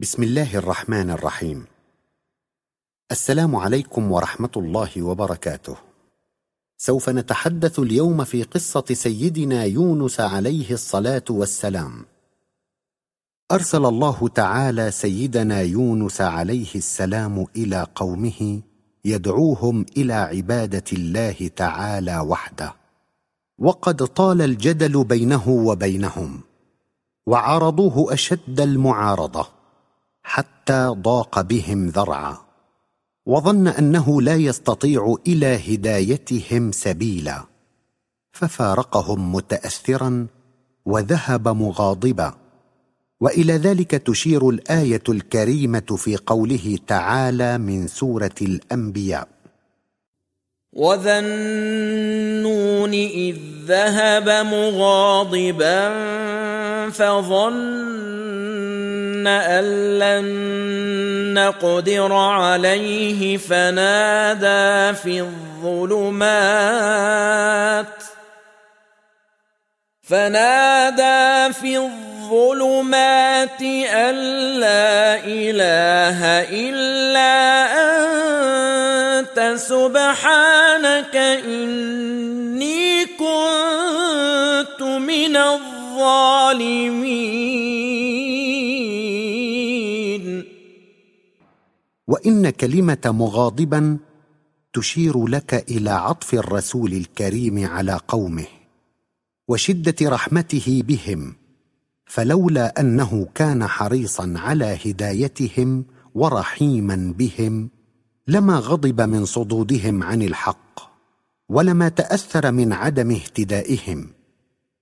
بسم الله الرحمن الرحيم. السلام عليكم ورحمة الله وبركاته. سوف نتحدث اليوم في قصة سيدنا يونس عليه الصلاة والسلام. أرسل الله تعالى سيدنا يونس عليه السلام إلى قومه يدعوهم إلى عبادة الله تعالى وحده. وقد طال الجدل بينه وبينهم وعارضوه أشد المعارضة. حتى ضاق بهم ذرعا. وظن أنه لا يستطيع إلى هدايتهم سبيلا. ففارقهم متأثرا وذهب مغاضبا. وإلى ذلك تشير الآية الكريمة في قوله تعالى من سورة الأنبياء. وذا النون اذ ذهب مغاضبا فظن ان لن نقدر عليه فنادى في الظلمات فنادى في الظلمات ان لا اله الا انت سبحانك إني كنت من الظالمين. وإن كلمة مغاضبا تشير لك إلى عطف الرسول الكريم على قومه وشدة رحمته بهم فلولا أنه كان حريصا على هدايتهم ورحيما بهم لما غضب من صدودهم عن الحق ولما تأثر من عدم اهتدائهم.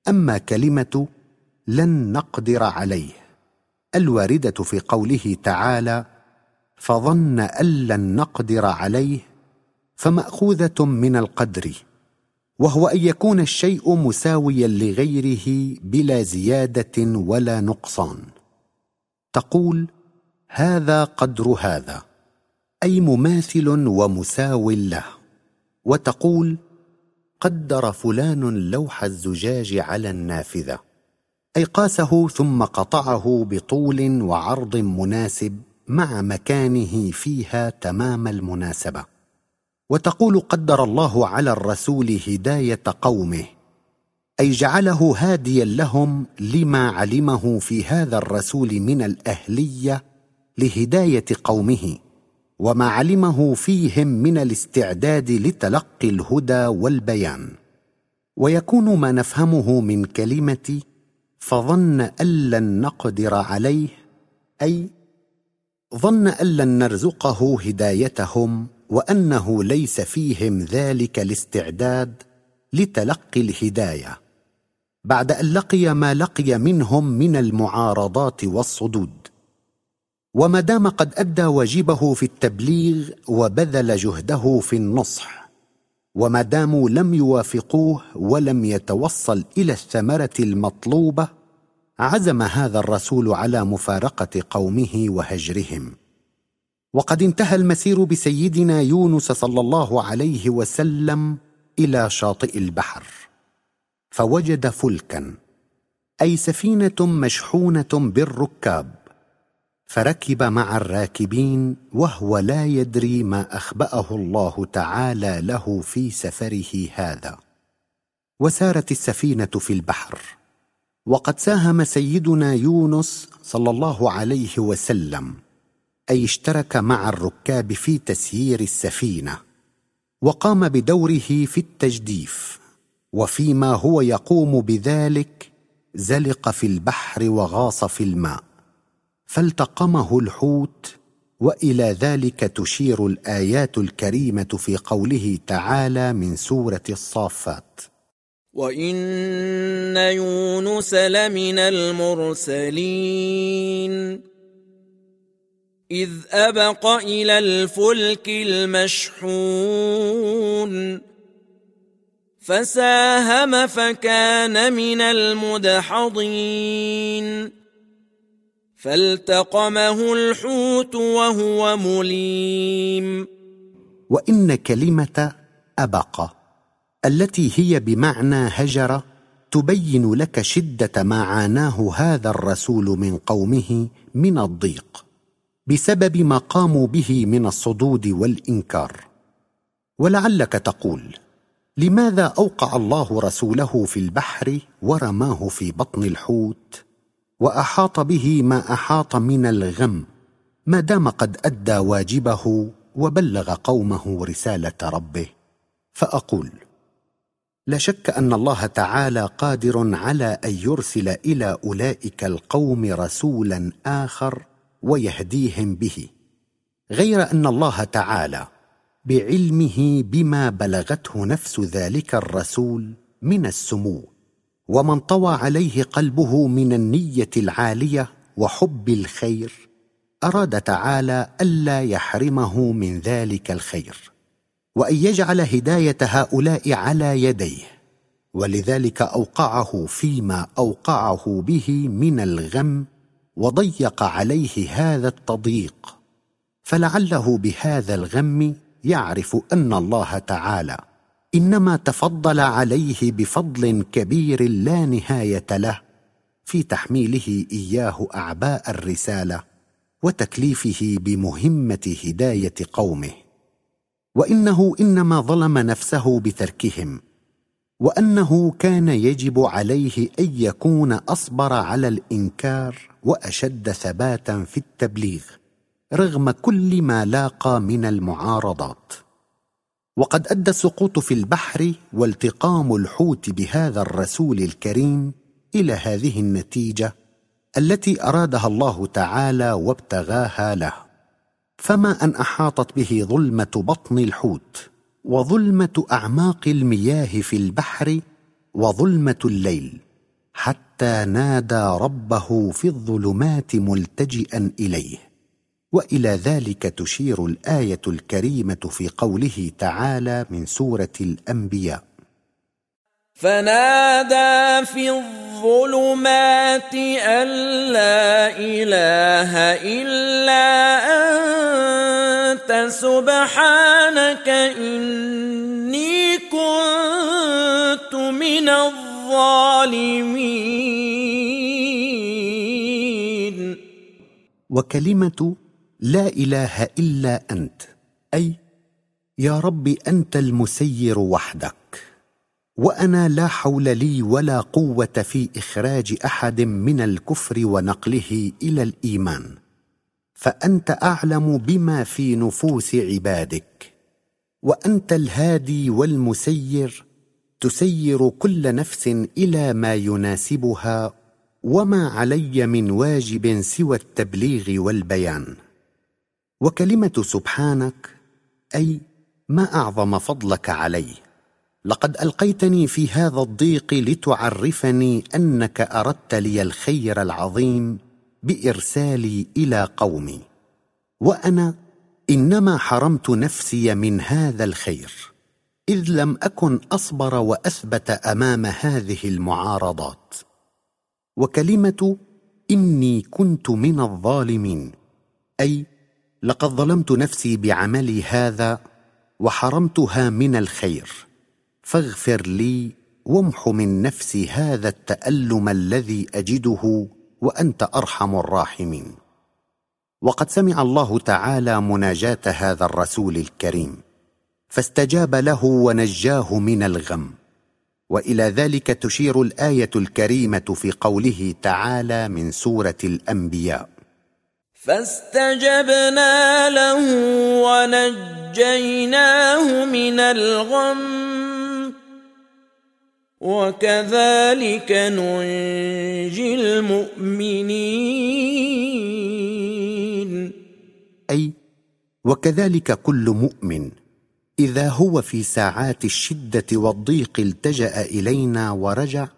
أما كلمة لن نقدر عليه الواردة في قوله تعالى فظن أن لن نقدر عليه فمأخوذة من القدر وهو أن يكون الشيء مساويا لغيره بلا زيادة ولا نقصان. تقول هذا قدر هذا. أي مماثل ومساو له وتقول قدر فلان لوح الزجاج على النافذة أي قاسه ثم قطعه بطول وعرض مناسب مع مكانه فيها تمام المناسبة. وتقول قدر الله على الرسول هداية قومه أي جعله هاديا لهم لما علمه في هذا الرسول من الأهلية لهداية قومه. وما علمه فيهم من الاستعداد لتلقي الهدى والبيان. ويكون ما نفهمه من كلمة فظن أن لن نقدر عليه أي ظن أن لن نرزقه هدايتهم وأنه ليس فيهم ذلك الاستعداد لتلقي الهداية. بعد أن لقي ما لقي منهم من المعارضات والصدود. وما دام قد أدى واجبه في التبليغ وبذل جهده في النصح وما داموا لم يوافقوه ولم يتوصل إلى الثمرة المطلوبة عزم هذا الرسول على مفارقة قومه وهجرهم. وقد انتهى المسير بسيدنا يونس صلى الله عليه وسلم إلى شاطئ البحر فوجد فلكا أي سفينة مشحونة بالركاب. فركب مع الراكبين وهو لا يدري ما أخبأه الله تعالى له في سفره هذا. وسارت السفينة في البحر. وقد ساهم سيدنا يونس صلى الله عليه وسلم أي اشترك مع الركاب في تسيير السفينة. وقام بدوره في التجديف. وفيما هو يقوم بذلك زلق في البحر وغاص في الماء. فالتقمه الحوت وإلى ذلك تشير الآيات الكريمة في قوله تعالى من سورة الصافات. وان يونس لمن المرسلين. اذ ابق إلى الفلك المشحون. فساهم فكان من المدحضين. فالتقمه الحوت وهو مليم. وإن كلمة أبق التي هي بمعنى هجر تبين لك شدة ما عاناه هذا الرسول من قومه من الضيق بسبب ما قاموا به من الصدود والإنكار. ولعلك تقول لماذا أوقع الله رسوله في البحر ورماه في بطن الحوت؟ وأحاط به ما أحاط من الغم. ما دام قد أدى واجبه وبلغ قومه رسالة ربه. فأقول لا شك أن الله تعالى قادر على أن يرسل إلى أولئك القوم رسولا آخر ويهديهم به. غير أن الله تعالى بعلمه بما بلغته نفس ذلك الرسول من السمو. وما انطوى عليه قلبه من النية العالية وحب الخير أراد تعالى ألا يحرمه من ذلك الخير وأن يجعل هداية هؤلاء على يديه ولذلك أوقعه فيما أوقعه به من الغم وضيق عليه هذا التضييق فلعله بهذا الغم يعرف أن الله تعالى. إنما تفضل عليه بفضل كبير لا نهاية له في تحميله إياه أعباء الرسالة وتكليفه بمهمة هداية قومه. وإنه إنما ظلم نفسه بتركهم وأنه كان يجب عليه أن يكون أصبر على الإنكار وأشد ثباتا في التبليغ رغم كل ما لاقى من المعارضات. وقد أدى السقوط في البحر والتقام الحوت بهذا الرسول الكريم إلى هذه النتيجة التي أرادها الله تعالى وابتغاها له. فما أن أحاطت به ظلمة بطن الحوت وظلمة أعماق المياه في البحر وظلمة الليل حتى نادى ربه في الظلمات ملتجئا إليه. وإلى ذلك تشير الآية الكريمة في قوله تعالى من سورة الأنبياء. فنادى في الظلمات أن لا إله إلا أنت سبحانك إني كنت من الظالمين. وكلمة لا إله إلا أنت. أي يا رب أنت المسير وحدك. وأنا لا حول لي ولا قوة في إخراج أحد من الكفر ونقله إلى الإيمان. فأنت أعلم بما في نفوس عبادك. وأنت الهادي والمسير تسير كل نفس إلى ما يناسبها وما علي من واجب سوى التبليغ والبيان. وكلمة سبحانك أي ما أعظم فضلك علي لقد ألقيتني في هذا الضيق لتعرفني أنك أردت لي الخير العظيم بإرسالي إلى قومي. وأنا إنما حرمت نفسي من هذا الخير إذ لم أكن أصبر وأثبت أمام هذه المعارضات. وكلمة إني كنت من الظالمين أي لقد ظلمت نفسي بعملي هذا وحرمتها من الخير. فاغفر لي وامح من نفسي هذا التألم الذي أجده وأنت أرحم الراحمين. وقد سمع الله تعالى مناجاة هذا الرسول الكريم فاستجاب له ونجاه من الغم. وإلى ذلك تشير الآية الكريمة في قوله تعالى من سورة الأنبياء. فاستجبنا له ونجيناه من الغم وكذلك ننجي المؤمنين. أي وكذلك كل مؤمن إذا هو في ساعات الشدة والضيق التجأ إلينا ورجع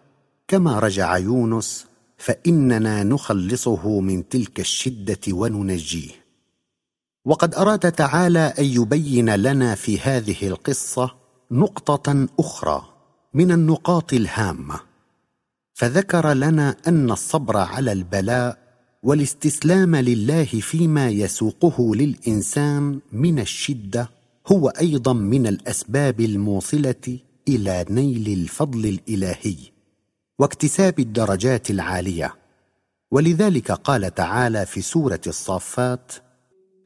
كما رجع يونس فإننا نخلصه من تلك الشدة وننجيه. وقد أراد تعالى أن يبين لنا في هذه القصة نقطة أخرى من النقاط الهامة. فذكر لنا أن الصبر على البلاء والاستسلام لله فيما يسوقه للإنسان من الشدة هو أيضا من الأسباب الموصلة إلى نيل الفضل الإلهي. واكتساب الدرجات العالية. ولذلك قال تعالى في سورة الصافات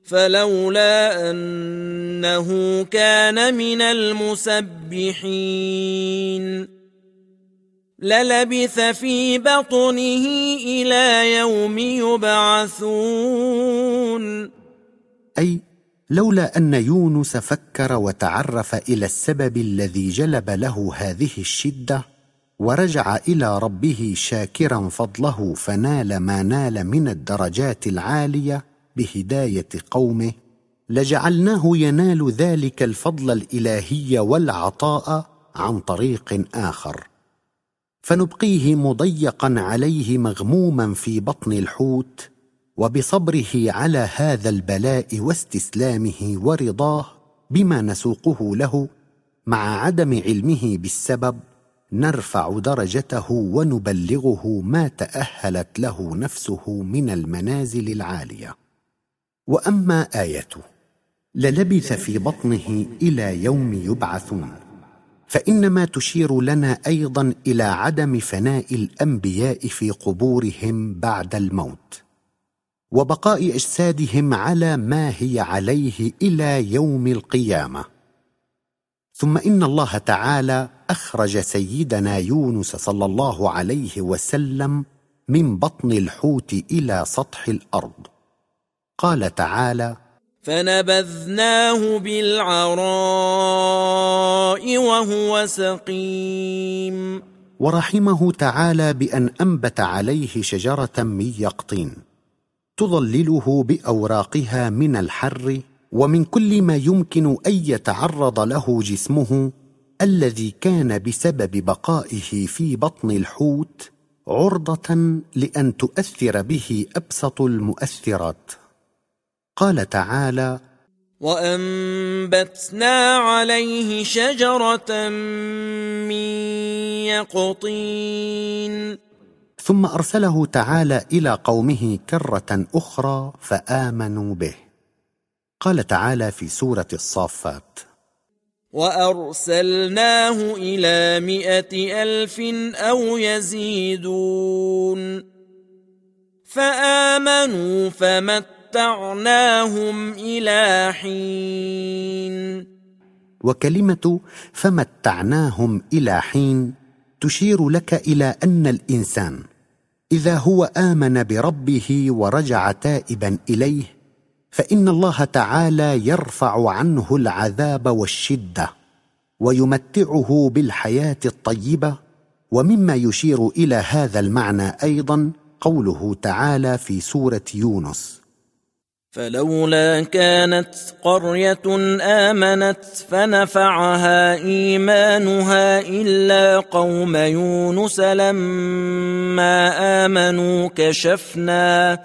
فلولا انه كان من المسبحين للبث في بطنه إلى يوم يبعثون أي لولا أن يونس فكر وتعرف إلى السبب الذي جلب له هذه الشدة ورجع إلى ربه شاكرا فضله فنال ما نال من الدرجات العالية بهداية قومه. لجعلناه ينال ذلك الفضل الإلهي والعطاء عن طريق آخر. فنبقيه مضيقا عليه مغموما في بطن الحوت وبصبره على هذا البلاء واستسلامه ورضاه بما نسوقه له مع عدم علمه بالسبب نرفع درجته ونبلغه ما تأهلت له نفسه من المنازل العالية. وأما ايته للبث في بطنه إلى يوم يبعثون فإنما تشير لنا أيضا إلى عدم فناء الأنبياء في قبورهم بعد الموت وبقاء أجسادهم على ما هي عليه إلى يوم القيامة. ثم إن الله تعالى أخرج سيدنا يونس صلى الله عليه وسلم من بطن الحوت إلى سطح الأرض. قال تعالى فنبذناه بالعراء وهو سقيم. ورحمه تعالى بأن أنبت عليه شجرة من يقطين تظلله بأوراقها من الحر ومن كل ما يمكن أن يتعرض له جسمه الذي كان بسبب بقائه في بطن الحوت عرضة لأن تؤثر به أبسط المؤثرات. قال تعالى وأنبتنا عليه شجرة من يقطين. ثم أرسله تعالى إلى قومه كرة أخرى فآمنوا به. قال تعالى في سورة الصافات وأرسلناه إلى مائه ألف أو يزيدون. فآمنوا فمتعناهم إلى حين. وكلمة فمتعناهم إلى حين تشير لك إلى أن الإنسان إذا هو آمن بربه ورجع تائبا إليه فإن الله تعالى يرفع عنه العذاب والشدة ويمتعه بالحياة الطيبة ومما يشير إلى هذا المعنى أيضا قوله تعالى في سورة يونس. فلولا كانت قرية آمنت فنفعها إيمانها إلا قوم يونس لما آمنوا كشفنا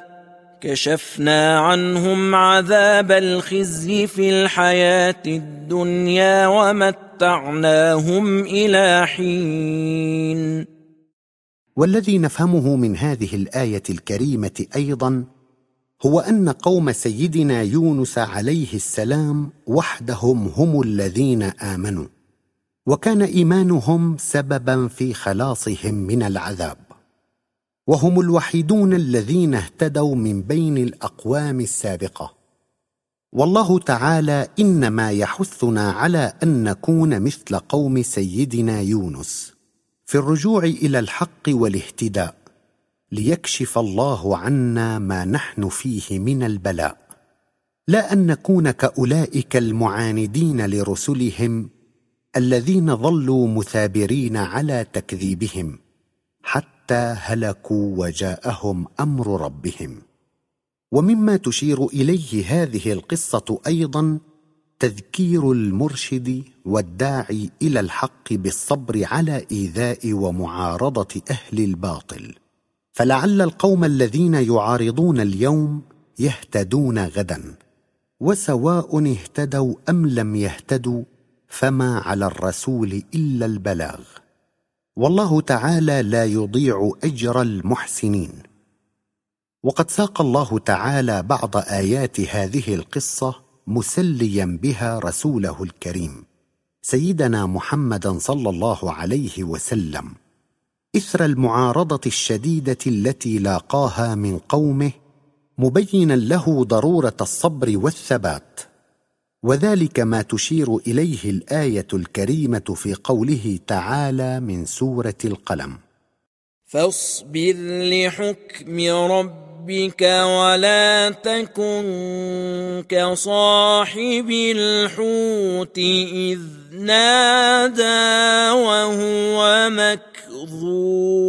كشفنا عنهم عذاب الخزي في الحياة الدنيا ومتعناهم إلى حين. والذي نفهمه من هذه الآية الكريمة أيضا هو أن قوم سيدنا يونس عليه السلام وحدهم هم الذين آمنوا وكان إيمانهم سببا في خلاصهم من العذاب. وهم الوحيدون الذين اهتدوا من بين الأقوام السابقة. والله تعالى إنما يحثنا على أن نكون مثل قوم سيدنا يونس في الرجوع إلى الحق والاهتداء ليكشف الله عنا ما نحن فيه من البلاء. لا أن نكون كأولئك المعاندين لرسلهم الذين ظلوا مثابرين على تكذيبهم. حتى هلكوا وجاءهم أمر ربهم. ومما تشير إليه هذه القصة أيضا تذكير المرشد والداعي إلى الحق بالصبر على إيذاء ومعارضة أهل الباطل. فلعل القوم الذين يعارضون اليوم يهتدون غدا وسواء اهتدوا أم لم يهتدوا فما على الرسول إلا البلاغ. والله تعالى لا يضيع أجر المحسنين. وقد ساق الله تعالى بعض آيات هذه القصة مسليا بها رسوله الكريم سيدنا محمدا صلى الله عليه وسلم. إثر المعارضة الشديدة التي لاقاها من قومه مبينا له ضرورة الصبر والثبات. وذلك ما تشير إليه الآية الكريمة في قوله تعالى من سورة القلم. فاصبر لحكم ربك ولا تكن كصاحب الحوت إذ نادى وهو مكظوم.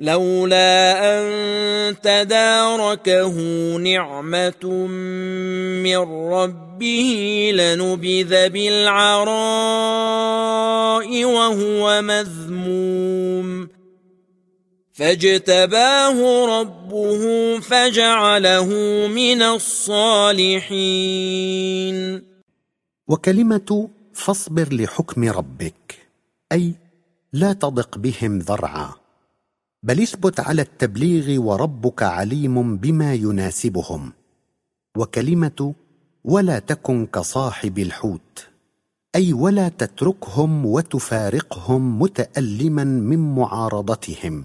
لولا أن تداركه نعمة من ربه لنبذ بالعراء وهو مذموم. فاجتباه ربه فجعله من الصالحين. وكلمة فاصبر لحكم ربك أي لا تضق بهم ذرعا. بل اثبت على التبليغ وربك عليم بما يناسبهم. وكلمة ولا تكن كصاحب الحوت أي ولا تتركهم وتفارقهم متألما من معارضتهم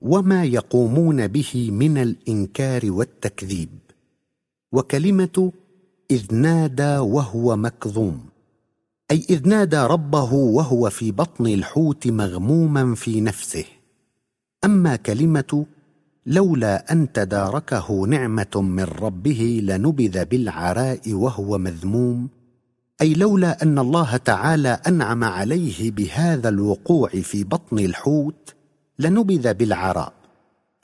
وما يقومون به من الإنكار والتكذيب. وكلمة إذ نادى وهو مكظوم أي إذ نادى ربه وهو في بطن الحوت مغموما في نفسه. أما كلمة لولا أن تداركه نعمة من ربه لنبذ بالعراء وهو مذموم أي لولا أن الله تعالى أنعم عليه بهذا الوقوع في بطن الحوت لنبذ بالعراء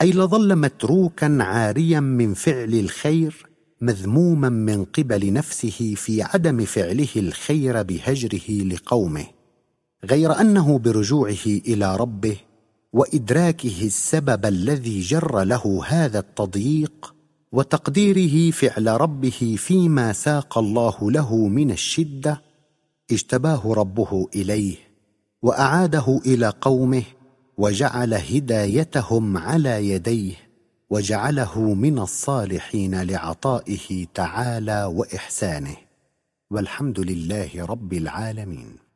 أي لظل متروكا عاريا من فعل الخير مذموما من قبل نفسه في عدم فعله الخير بهجره لقومه غير أنه برجوعه إلى ربه وإدراكه السبب الذي جر له هذا التضييق وتقديره فعل ربه فيما ساق الله له من الشدة اجتباه ربه إليه وأعاده إلى قومه وجعل هدايتهم على يديه وجعله من الصالحين لعطائه تعالى وإحسانه والحمد لله رب العالمين